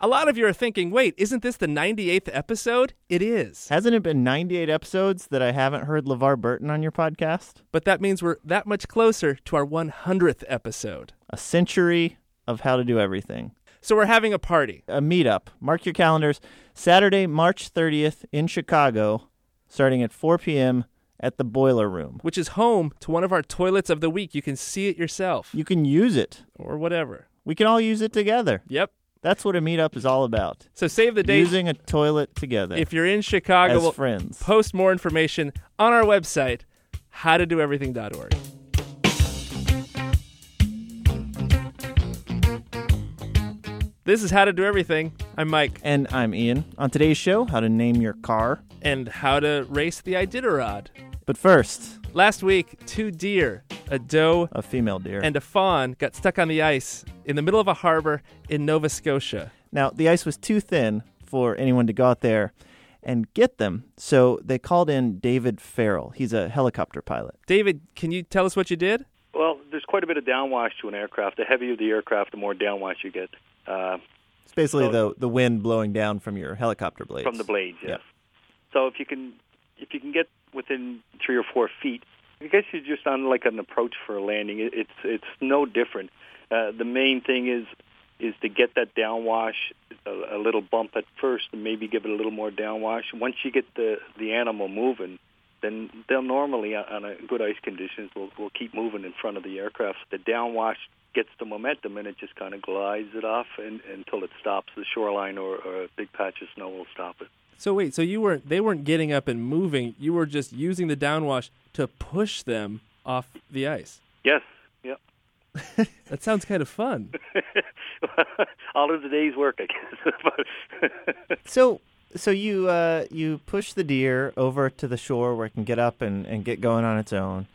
A lot of you are thinking, wait, isn't this the 98th episode? It is. Hasn't it been 98 episodes that I haven't heard LeVar Burton on your podcast? But that means we're that much closer to our 100th episode. A century of how to do everything. So we're having a party. A meetup. Mark your calendars. Saturday, March 30th in Chicago, starting at 4 p.m. at the Boiler Room. Which is home to one of our toilets of the week. You can see it yourself. You can use it. Or whatever. We can all use it together. Yep. That's what a meetup is all about. So save the date. Using a toilet together. If you're in Chicago, as we'll friends. post more information on our website, howtodoeverything.org. This is How to Do Everything. I'm Mike. And I'm Ian. On today's show, how to name your car. And how to race the Iditarod. But first, Last week, two deer, a doe a female deer. and a fawn, got stuck on the ice in the middle of a harbor in Nova Scotia. now, the ice was too thin for anyone to go out there and get them, so they called in David Farrell. He's a helicopter pilot. David, can you tell us what you did? Well, there's quite a bit of downwash to an aircraft. The heavier the aircraft, the more downwash you get uh, It's basically So- the the wind blowing down from your helicopter blades. from the blades. Yeah. So if you can, if you can get within three or four feet, I guess you're just on like an approach for a landing. It's it's no different. Uh, the main thing is is to get that downwash, a, a little bump at first, and maybe give it a little more downwash. Once you get the the animal moving, then they'll normally uh, on a good ice conditions will will keep moving in front of the aircraft. The downwash gets the momentum and it just kind of glides it off and, until it stops. The shoreline or, or a big patch of snow will stop it. So wait, so you weren't they weren't getting up and moving, you were just using the downwash to push them off the ice. Yes. Yep. That sounds kind of fun. All of the day's work, I guess. So so you uh, you push the deer over to the shore where it can get up and, and get going on its own.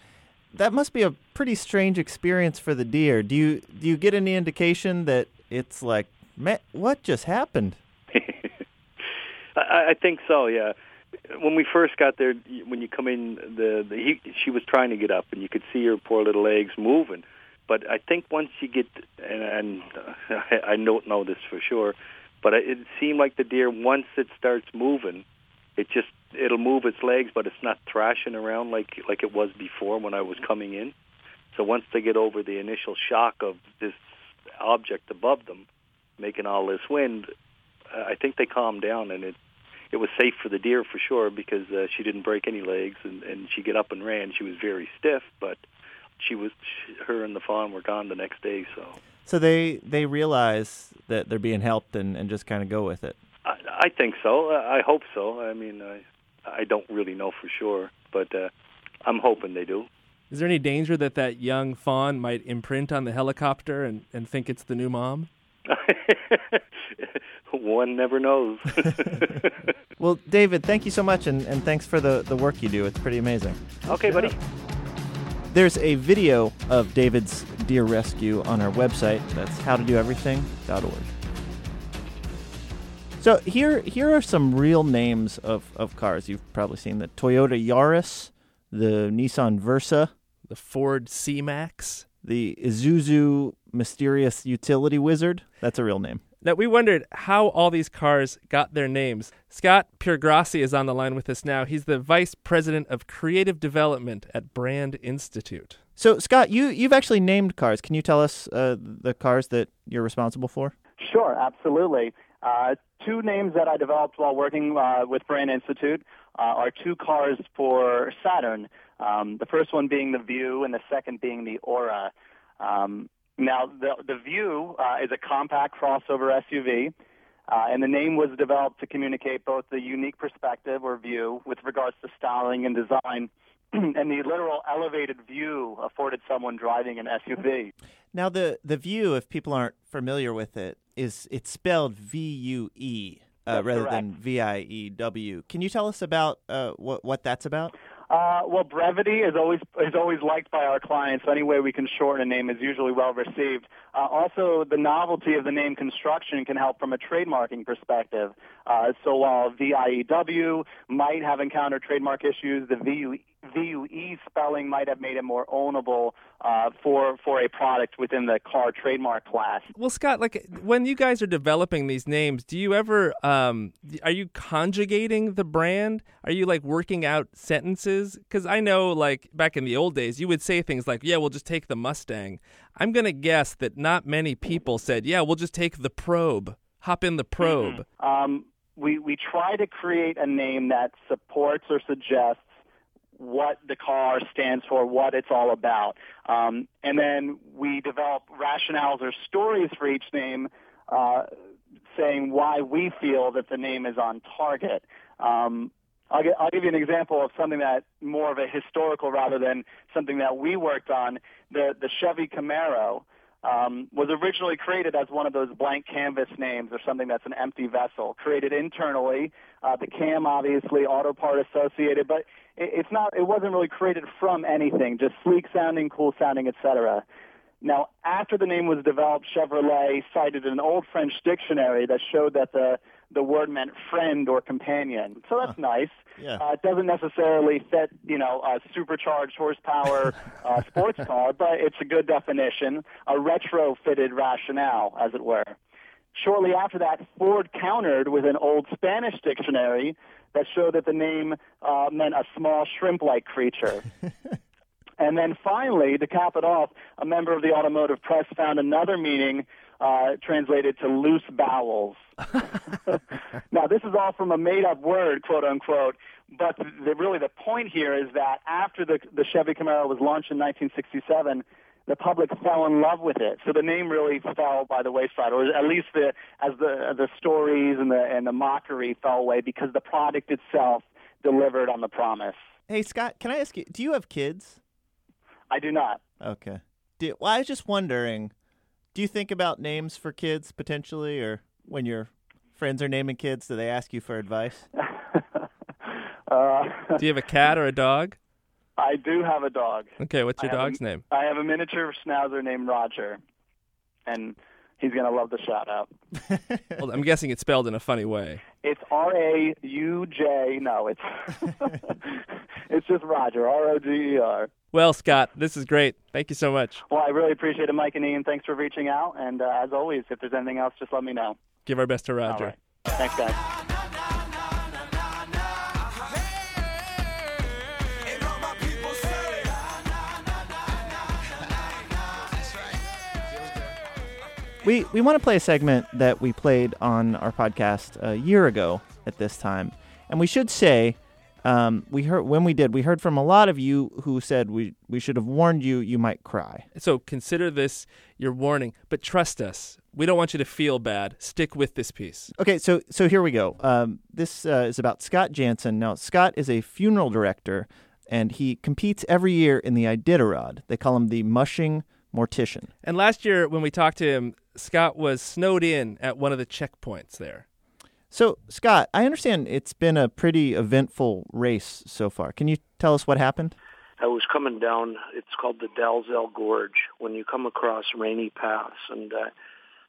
That must be a pretty strange experience for the deer. Do you do you get any indication that it's like, man, what just happened? I, I think so. Yeah. When we first got there, when you come in, the, the he, she was trying to get up, and you could see her poor little legs moving. But I think once you get, and, and I, don't know this for sure, but it seemed like the deer once it starts moving, it just it'll move its legs, but it's not thrashing around like like it was before when I was coming in. So once they get over the initial shock of this object above them making all this wind, uh, I think they calmed down, and it it was safe for the deer for sure because uh, she didn't break any legs, and and she get up and ran. She was very stiff, but she was she, her and the fawn were gone the next day. So So they they realize that they're being helped and, and just kind of go with it. I, I think so. I hope so. I mean, I I don't really know for sure, but uh, I'm hoping they do. Is there any danger that that young fawn might imprint on the helicopter and, and think it's the new mom? One never knows. Well, David, thank you so much, and, and thanks for the, the work you do. It's pretty amazing. okay, buddy. There's a video of David's deer rescue on our website. That's howtodoeverything.org. So here here are some real names of, of cars. You've probably seen the Toyota Yaris, the Nissan Versa, The Ford C Max? the Isuzu Mysterious Utility Wizard. That's a real name. Now, we wondered how all these cars got their names. Scott Piergrossi is on the line with us now. He's the Vice President of Creative Development at Brand Institute. So Scott, you you've actually named cars. Can you tell us uh, the cars that you're responsible for? Sure, absolutely. Uh, two names that I developed while working uh, with Brand Institute uh, are two cars for Saturn. Um, the first one being the View, and the second being the Aura. Um, now, the the View uh, is a compact crossover SUV, uh, and the name was developed to communicate both the unique perspective or view with regards to styling and design. and the literal elevated view afforded someone driving an SUV. Now the the view, if people aren't familiar with it, is it's spelled V U E uh, rather correct. than V I E W. Can you tell us about uh, what what that's about? Uh, well, brevity is always is always liked by our clients. So any way we can shorten a name is usually well received. Uh, also, the novelty of the name construction can help from a trademarking perspective. Uh, so while VIEW might have encountered trademark issues, the VUE spelling might have made it more ownable uh, for for a product within the car trademark class. Well, Scott, like when you guys are developing these names, do you ever um, are you conjugating the brand? Are you like working out sentences? Because I know, like back in the old days, you would say things like, "Yeah, we'll just take the Mustang." I'm gonna guess that not many people said, "Yeah, we'll just take the Probe." Hop in the Probe. Mm-hmm. Um, we we try to create a name that supports or suggests what the car stands for, what it's all about. Um, and then we develop rationales or stories for each name, uh, saying why we feel that the name is on target. Um, I'll, get, I'll give you an example of something that more of a historical rather than something that we worked on. The the Chevy Camaro um, was originally created as one of those blank canvas names or something that's an empty vessel, created internally. Uh, the cam, obviously, auto part associated, but it, it's not. It wasn't really created from anything, just sleek sounding, cool sounding, etc. Now, after the name was developed, Chevrolet cited an old French dictionary that showed that the the word meant friend or companion. So that's huh. nice. Yeah. Uh, it doesn't necessarily fit, you know, a supercharged horsepower uh, sports car, but it's a good definition, a retrofitted rationale, as it were. Shortly after that, Ford countered with an old Spanish dictionary that showed that the name uh, meant a small shrimp-like creature. and then finally, to cap it off, a member of the automotive press found another meaning uh, translated to loose bowels. now, this is all from a made-up word, quote unquote. But the, really, the point here is that after the, the Chevy Camaro was launched in 1967, the public fell in love with it. So the name really fell by the wayside, or at least the as the the stories and the and the mockery fell away because the product itself delivered on the promise. Hey Scott, can I ask you? Do you have kids? I do not. Okay. Do, well, I was just wondering do you think about names for kids potentially, or when your friends are naming kids, do they ask you for advice? uh, do you have a cat or a dog? I do have a dog. Okay, what's your dog's a, name? I have a miniature schnauzer named Roger, and he's gonna love the shout out. well, I'm guessing it's spelled in a funny way. It's R A U J. No, it's it's just Roger. R O G E R. Well, Scott, this is great. Thank you so much. Well, I really appreciate it, Mike and Ian. Thanks for reaching out. And uh, as always, if there's anything else, just let me know. Give our best to Roger. Thanks, guys. We, we want to play a segment that we played on our podcast a year ago at this time. And we should say um, we heard when we did, we heard from a lot of you who said we we should have warned you. You might cry. So consider this your warning, but trust us. We don't want you to feel bad. Stick with this piece. Okay, so so here we go. Um, this uh, is about Scott Janssen. Now, Scott is a funeral director, and he competes every year in the Iditarod. They call him the Mushing Mortician. And last year, when we talked to him, Scott was snowed in at one of the checkpoints there. So, Scott, I understand it's been a pretty eventful race so far. Can you tell us what happened? I was coming down. It's called the Dalzell Gorge. When you come across Rainy Pass, and uh,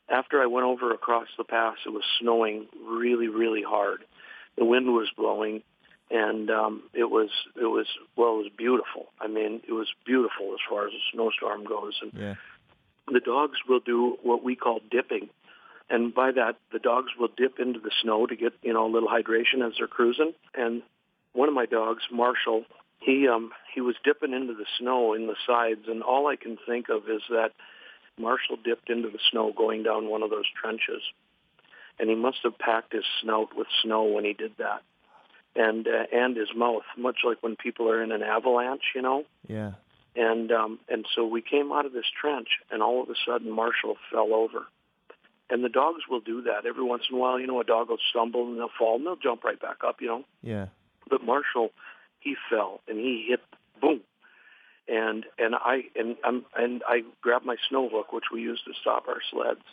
after I went over across the pass, it was snowing really, really hard. The wind was blowing, and um, it was it was well, it was beautiful. I mean, it was beautiful as far as a snowstorm goes. And yeah. The dogs will do what we call dipping. And by that the dogs will dip into the snow to get you know a little hydration as they're cruising. And one of my dogs marshall he um he was dipping into the snow in the sides. And all i can think of is that marshall dipped into the snow going down one of those trenches. And he must have packed his snout with snow when he did that. And uh, and his mouth much like when people are in an avalanche you know? Yeah and um and so we came out of this trench and all of a sudden marshall fell over and the dogs will do that every once in a while. You know, a dog will stumble and they'll fall and they'll jump right back up. You know. Yeah. But Marshall, he fell and he hit boom, and and I and I'm and I grabbed my snow hook, which we use to stop our sleds,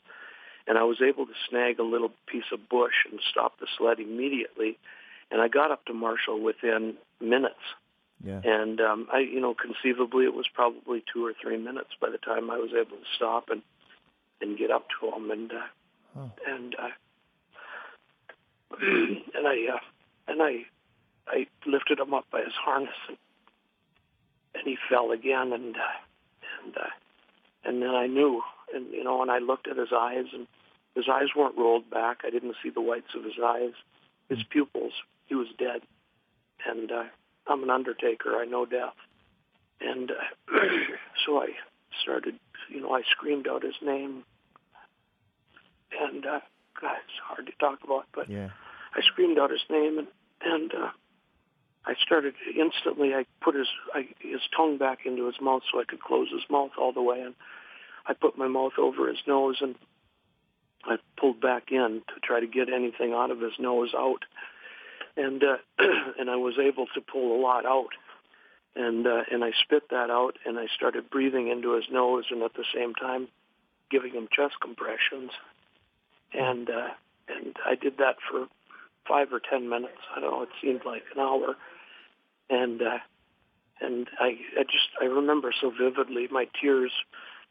and I was able to snag a little piece of bush and stop the sled immediately, and I got up to Marshall within minutes. Yeah. And um, I, you know, conceivably it was probably two or three minutes by the time I was able to stop and and get up to him and uh, oh. and uh, and I uh, and I I lifted him up by his harness and and he fell again, and uh, and uh, and then I knew, and you know, and I looked at his eyes, and his eyes weren't rolled back. I didn't see the whites of his eyes, his pupils. He was dead, and uh, I'm an undertaker. I know death, and uh, so I started. You know, I screamed out his name, and uh, God, it's hard to talk about, but Yeah. I screamed out his name, and and uh, I started instantly. I put his I, his tongue back into his mouth so I could close his mouth all the way, and I put my mouth over his nose, and I pulled back in to try to get anything out of his nose out, and uh, and I was able to pull a lot out, and uh, and I spit that out, and I started breathing into his nose, and at the same time giving him chest compressions, and uh, and I did that for five or ten minutes. I don't know. It seemed like an hour, and uh, and I, I just I remember so vividly my tears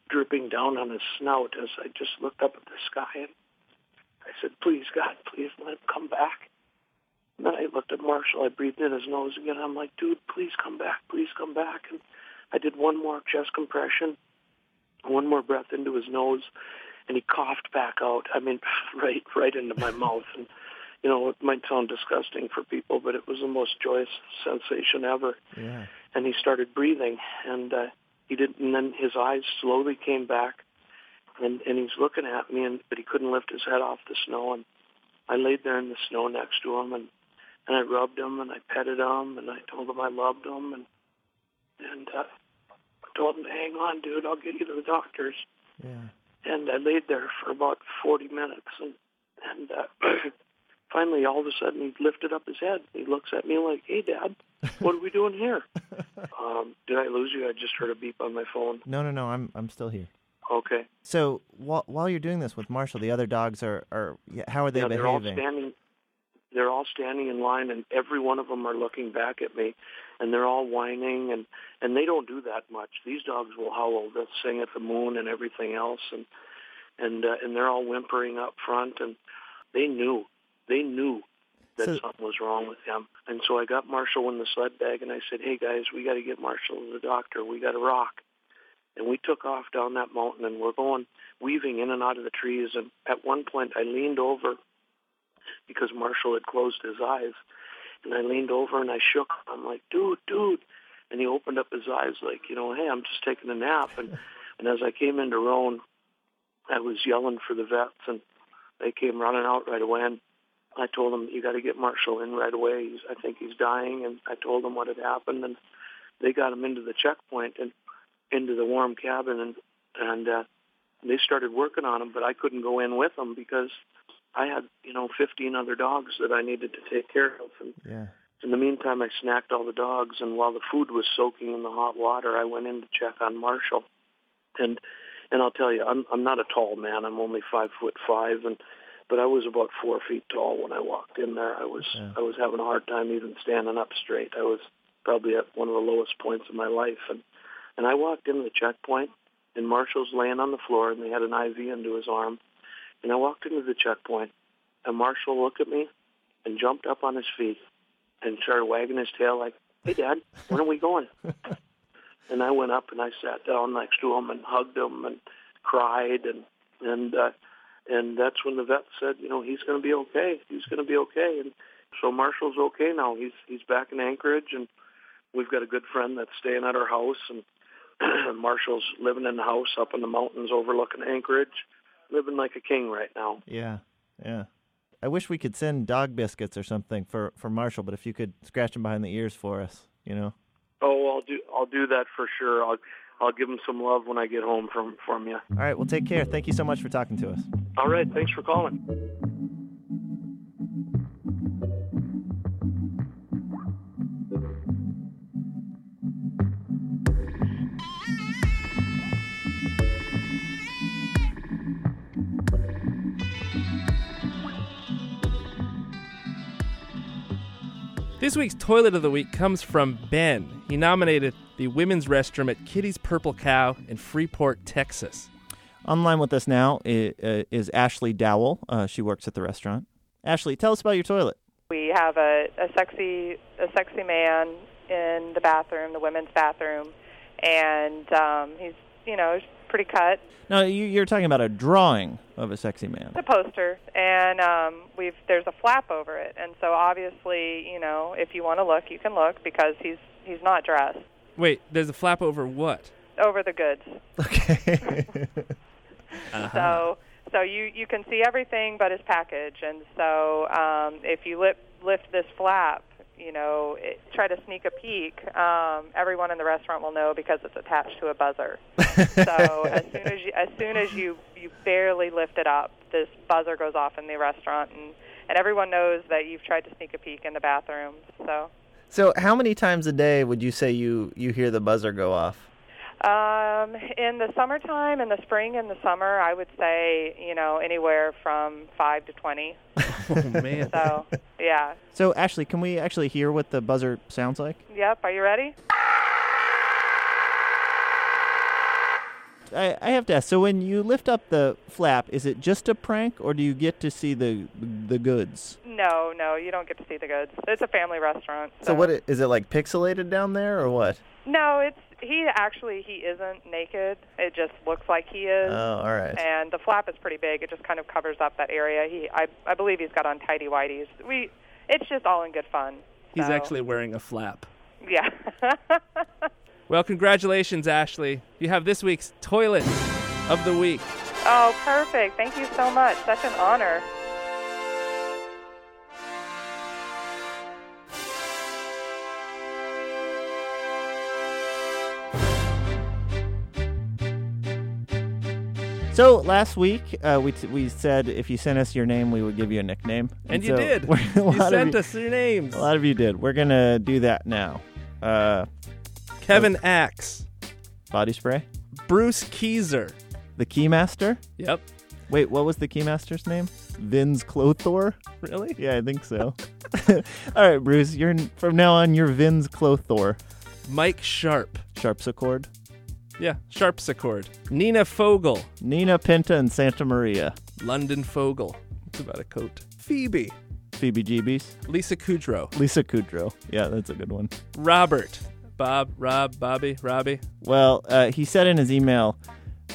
dripping down on his snout as I just looked up at the sky and I said, "Please God, please let him come back." Then I looked at Marshall. I breathed in his nose again. I'm like, "Dude, please come back, please come back." And I did one more chest compression, one more breath into his nose, and he coughed back out. I mean, right right into my mouth and you know, it might sound disgusting for people, but it was the most joyous sensation ever. Yeah. And he started breathing, and uh, he didn't. and then his eyes slowly came back, and and he's looking at me, and but he couldn't lift his head off the snow, and I laid there in the snow next to him, and and I rubbed him, and I petted him, and I told him I loved him, and and uh, I told him, hang on, dude, I'll get you to the doctors Yeah. and I laid there for about 40 minutes, and and uh, finally, all of a sudden, he lifted up his head. He looks at me like, "Hey, Dad, what are we doing here?" um, did I lose you? I just heard a beep on my phone. No, no, no. I'm I'm still here. Okay, So while while you're doing this with Marshall, the other dogs are are how are they yeah, they're all behaving? standing. They're all standing in line, and every one of them are looking back at me, and they're all whining, and and they don't do that much. These dogs will howl, they'll sing at the moon and everything else, and and uh, and they're all whimpering up front, and they knew, they knew that So- something was wrong with him, and so I got Marshall in the sled bag, and I said, "Hey guys, we got to get Marshall to the doctor. We got to rock." And we took off down that mountain, and we're going weaving in and out of the trees. And at one point, I leaned over because Marshall had closed his eyes. And I leaned over and I shook him. I'm like, dude, dude. And he opened up his eyes like, you know, hey, I'm just taking a nap. And, and as I came into Rohn, I was yelling for the vets and they came running out right away. And I told them, you got to get Marshall in right away. He's, I think he's dying. And I told them what had happened. And they got him into the checkpoint and into the warm cabin. And, and, uh, they started working on him, but I couldn't go in with them because I had, you know, 15 other dogs that I needed to take care of. And Yeah. in the meantime, I snacked all the dogs, and while the food was soaking in the hot water, I went in to check on Marshall. And and I'll tell you, I'm I'm not a tall man. I'm only five foot five, and but I was about four feet tall when I walked in there. I was Yeah. I was having a hard time even standing up straight. I was probably at one of the lowest points of my life, and and I walked into the checkpoint, and Marshall's laying on the floor, and they had an IV into his arm, and I walked into the checkpoint, and Marshall looked at me, and jumped up on his feet, and started wagging his tail like, "Hey, Dad, when are we going?" and I went up and I sat down next to him and hugged him and cried and and uh, and that's when the vet said, you know, he's going to be okay. He's going to be okay. And so Marshall's okay now. He's he's back in Anchorage and we've got a good friend that's staying at our house and Marshall's living in the house up in the mountains overlooking Anchorage, living like a king right now. Yeah. Yeah. I wish we could send dog biscuits or something for for Marshall, but if you could scratch him behind the ears for us, you know. Oh, I'll do I'll do that for sure. I'll I'll give him some love when I get home from from you. All right. Well, take care. Thank you so much for talking to us. All right, thanks for calling. This week's Toilet of the Week comes from Ben. He nominated the women's restroom at Kitty's Purple Cow in Freeport, Texas. Online with us now is, uh, Ashley Dowell. Uh, she works at the restaurant. Ashley, tell us about your toilet. We have a, a sexy a sexy man in the bathroom, the women's bathroom, and um, he's you know pretty cut. Now you, you're talking about a drawing of a sexy man. It's a poster, and um, we've there's a flap over it, and so obviously you know if you want to look, you can look because he's he's not dressed Wait, there's a flap over what? over the goods. Okay. uh-huh. So so you you can see everything but his package, and so um, if you lift lift this flap, you know, it, try to sneak a peek. Um, everyone in the restaurant will know because it's attached to a buzzer. so as soon as you as soon as you you barely lift it up, this buzzer goes off in the restaurant, and and everyone knows that you've tried to sneak a peek in the bathroom. So. so how many times a day would you say you you hear the buzzer go off? Um, in the summertime, in the spring in the summer, I would say you know anywhere from five to twenty. Oh man. So yeah, So Ashley, can we actually hear what the buzzer sounds like? yep. Are you ready? I, I have to ask. So when you lift up the flap, is it just a prank, or do you get to see the the goods? No, no, you don't get to see the goods. It's a family restaurant. So, So what i- is it like pixelated down there, or what? No, it's he actually he isn't naked. It just looks like he is. Oh, all right. And the flap is pretty big. It just kind of covers up that area. He, I, I believe he's got on tidy whities. We, it's just all in good fun. He's So, actually wearing a flap. yeah. Well, congratulations, Ashley. You have this week's toilet of the week. oh, perfect. Thank you so much. Such an honor. So last week uh, we t- we said if you sent us your name, we would give you a nickname, And you so did. You sent you- us your names. A lot of you did. We're gonna do that now. Uh, Kevin Axe. body spray. Bruce Keyser. The Keymaster. Yep. Wait, what was the Keymaster's name? Vinz Clortho. Really? Yeah, I think so. All right, Bruce. You're from now on. You're Vinz Clortho. Mike Sharp. Sharp's Sharpsichord. Yeah, Sharpsichord. Nina Fogel. Nina Pinta and Santa Maria. London Fogel. It's about a coat. Phoebe. Phoebe Jeebies. Lisa Kudrow. Lisa Kudrow. Yeah, that's a good one. Robert. Bob, Rob, Bobby, Robbie. Well, uh, he said in his email,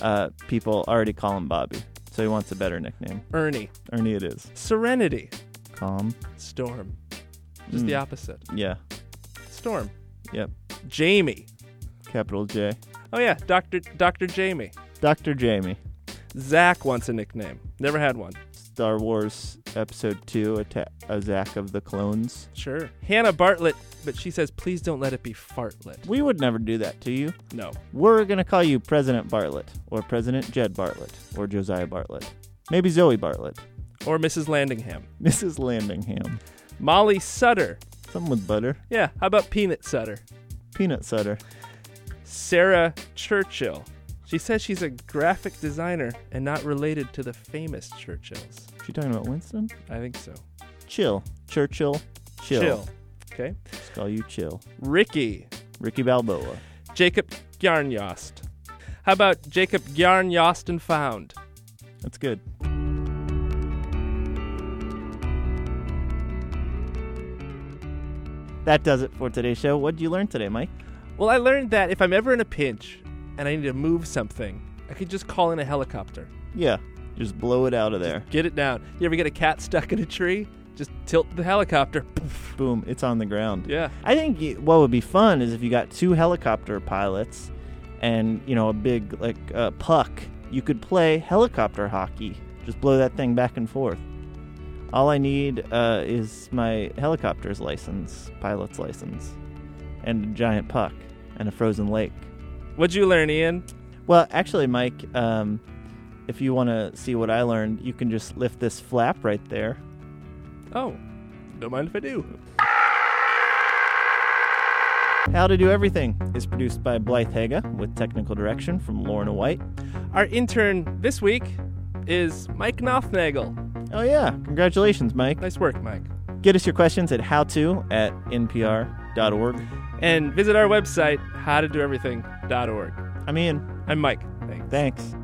uh, people already call him Bobby, so he wants a better nickname. Ernie. Ernie, it is. Serenity. Calm. Storm. Just the Mm. opposite. Yeah. Storm. Yep. Jamie. Capital J. Oh yeah, Doctor Doctor Jamie. Dr. Jamie. Zach wants a nickname. Never had one. Star Wars Episode 2, Atta- a Zack of the Clones. Sure. Hannah Bartlett, but she says please don't let it be Fartlet. We would never do that to you. No. We're going to call you President Bartlett, or President Jed Bartlet, or Josiah Bartlet. Maybe Zoey Bartlet. Or Mrs. Landingham. Mrs. Landingham. Molly Sutter. Something with butter. Yeah, how about Peanut Sutter? Peanut Sutter. Sarah Churchill. She says she's a graphic designer and not related to the famous Churchills. She talking about Winston? I think so. Chill. Churchill. Chill. Chill. Okay. Let's call you Chill. Ricky. Ricky Balboa. Jacob Gjarnjost. How about Jacob Gjarnjost and Found? That's good. That does it for today's show. What did you learn today, Mike? Well, I learned that if I'm ever in a pinch and I need to move something, I could just call in a helicopter. Yeah, just blow it out of there. Get it down. You ever get a cat stuck in a tree? Just tilt the helicopter. Poof. Boom, it's on the ground. Yeah. I think y- what would be fun is if you got two helicopter pilots and, you know, a big, like, uh, puck. You could play helicopter hockey. Just blow that thing back and forth. All I need uh, is my helicopter's license, pilot's license, and a giant puck and a frozen lake. What'd you learn, Ian? Well, actually, Mike, um, if you want to see what I learned, you can just lift this flap right there. Oh, don't mind if I do. How to Do Everything is produced by Blythe Haga with technical direction from Lorna White. Our intern this week is Mike Nothnagel. Oh, yeah. Congratulations, Mike. Nice work, Mike. Get us your questions at howto at npr.org. And visit our website, howtodoeverything.org. I'm Ian. I'm Mike. Thanks. Thanks.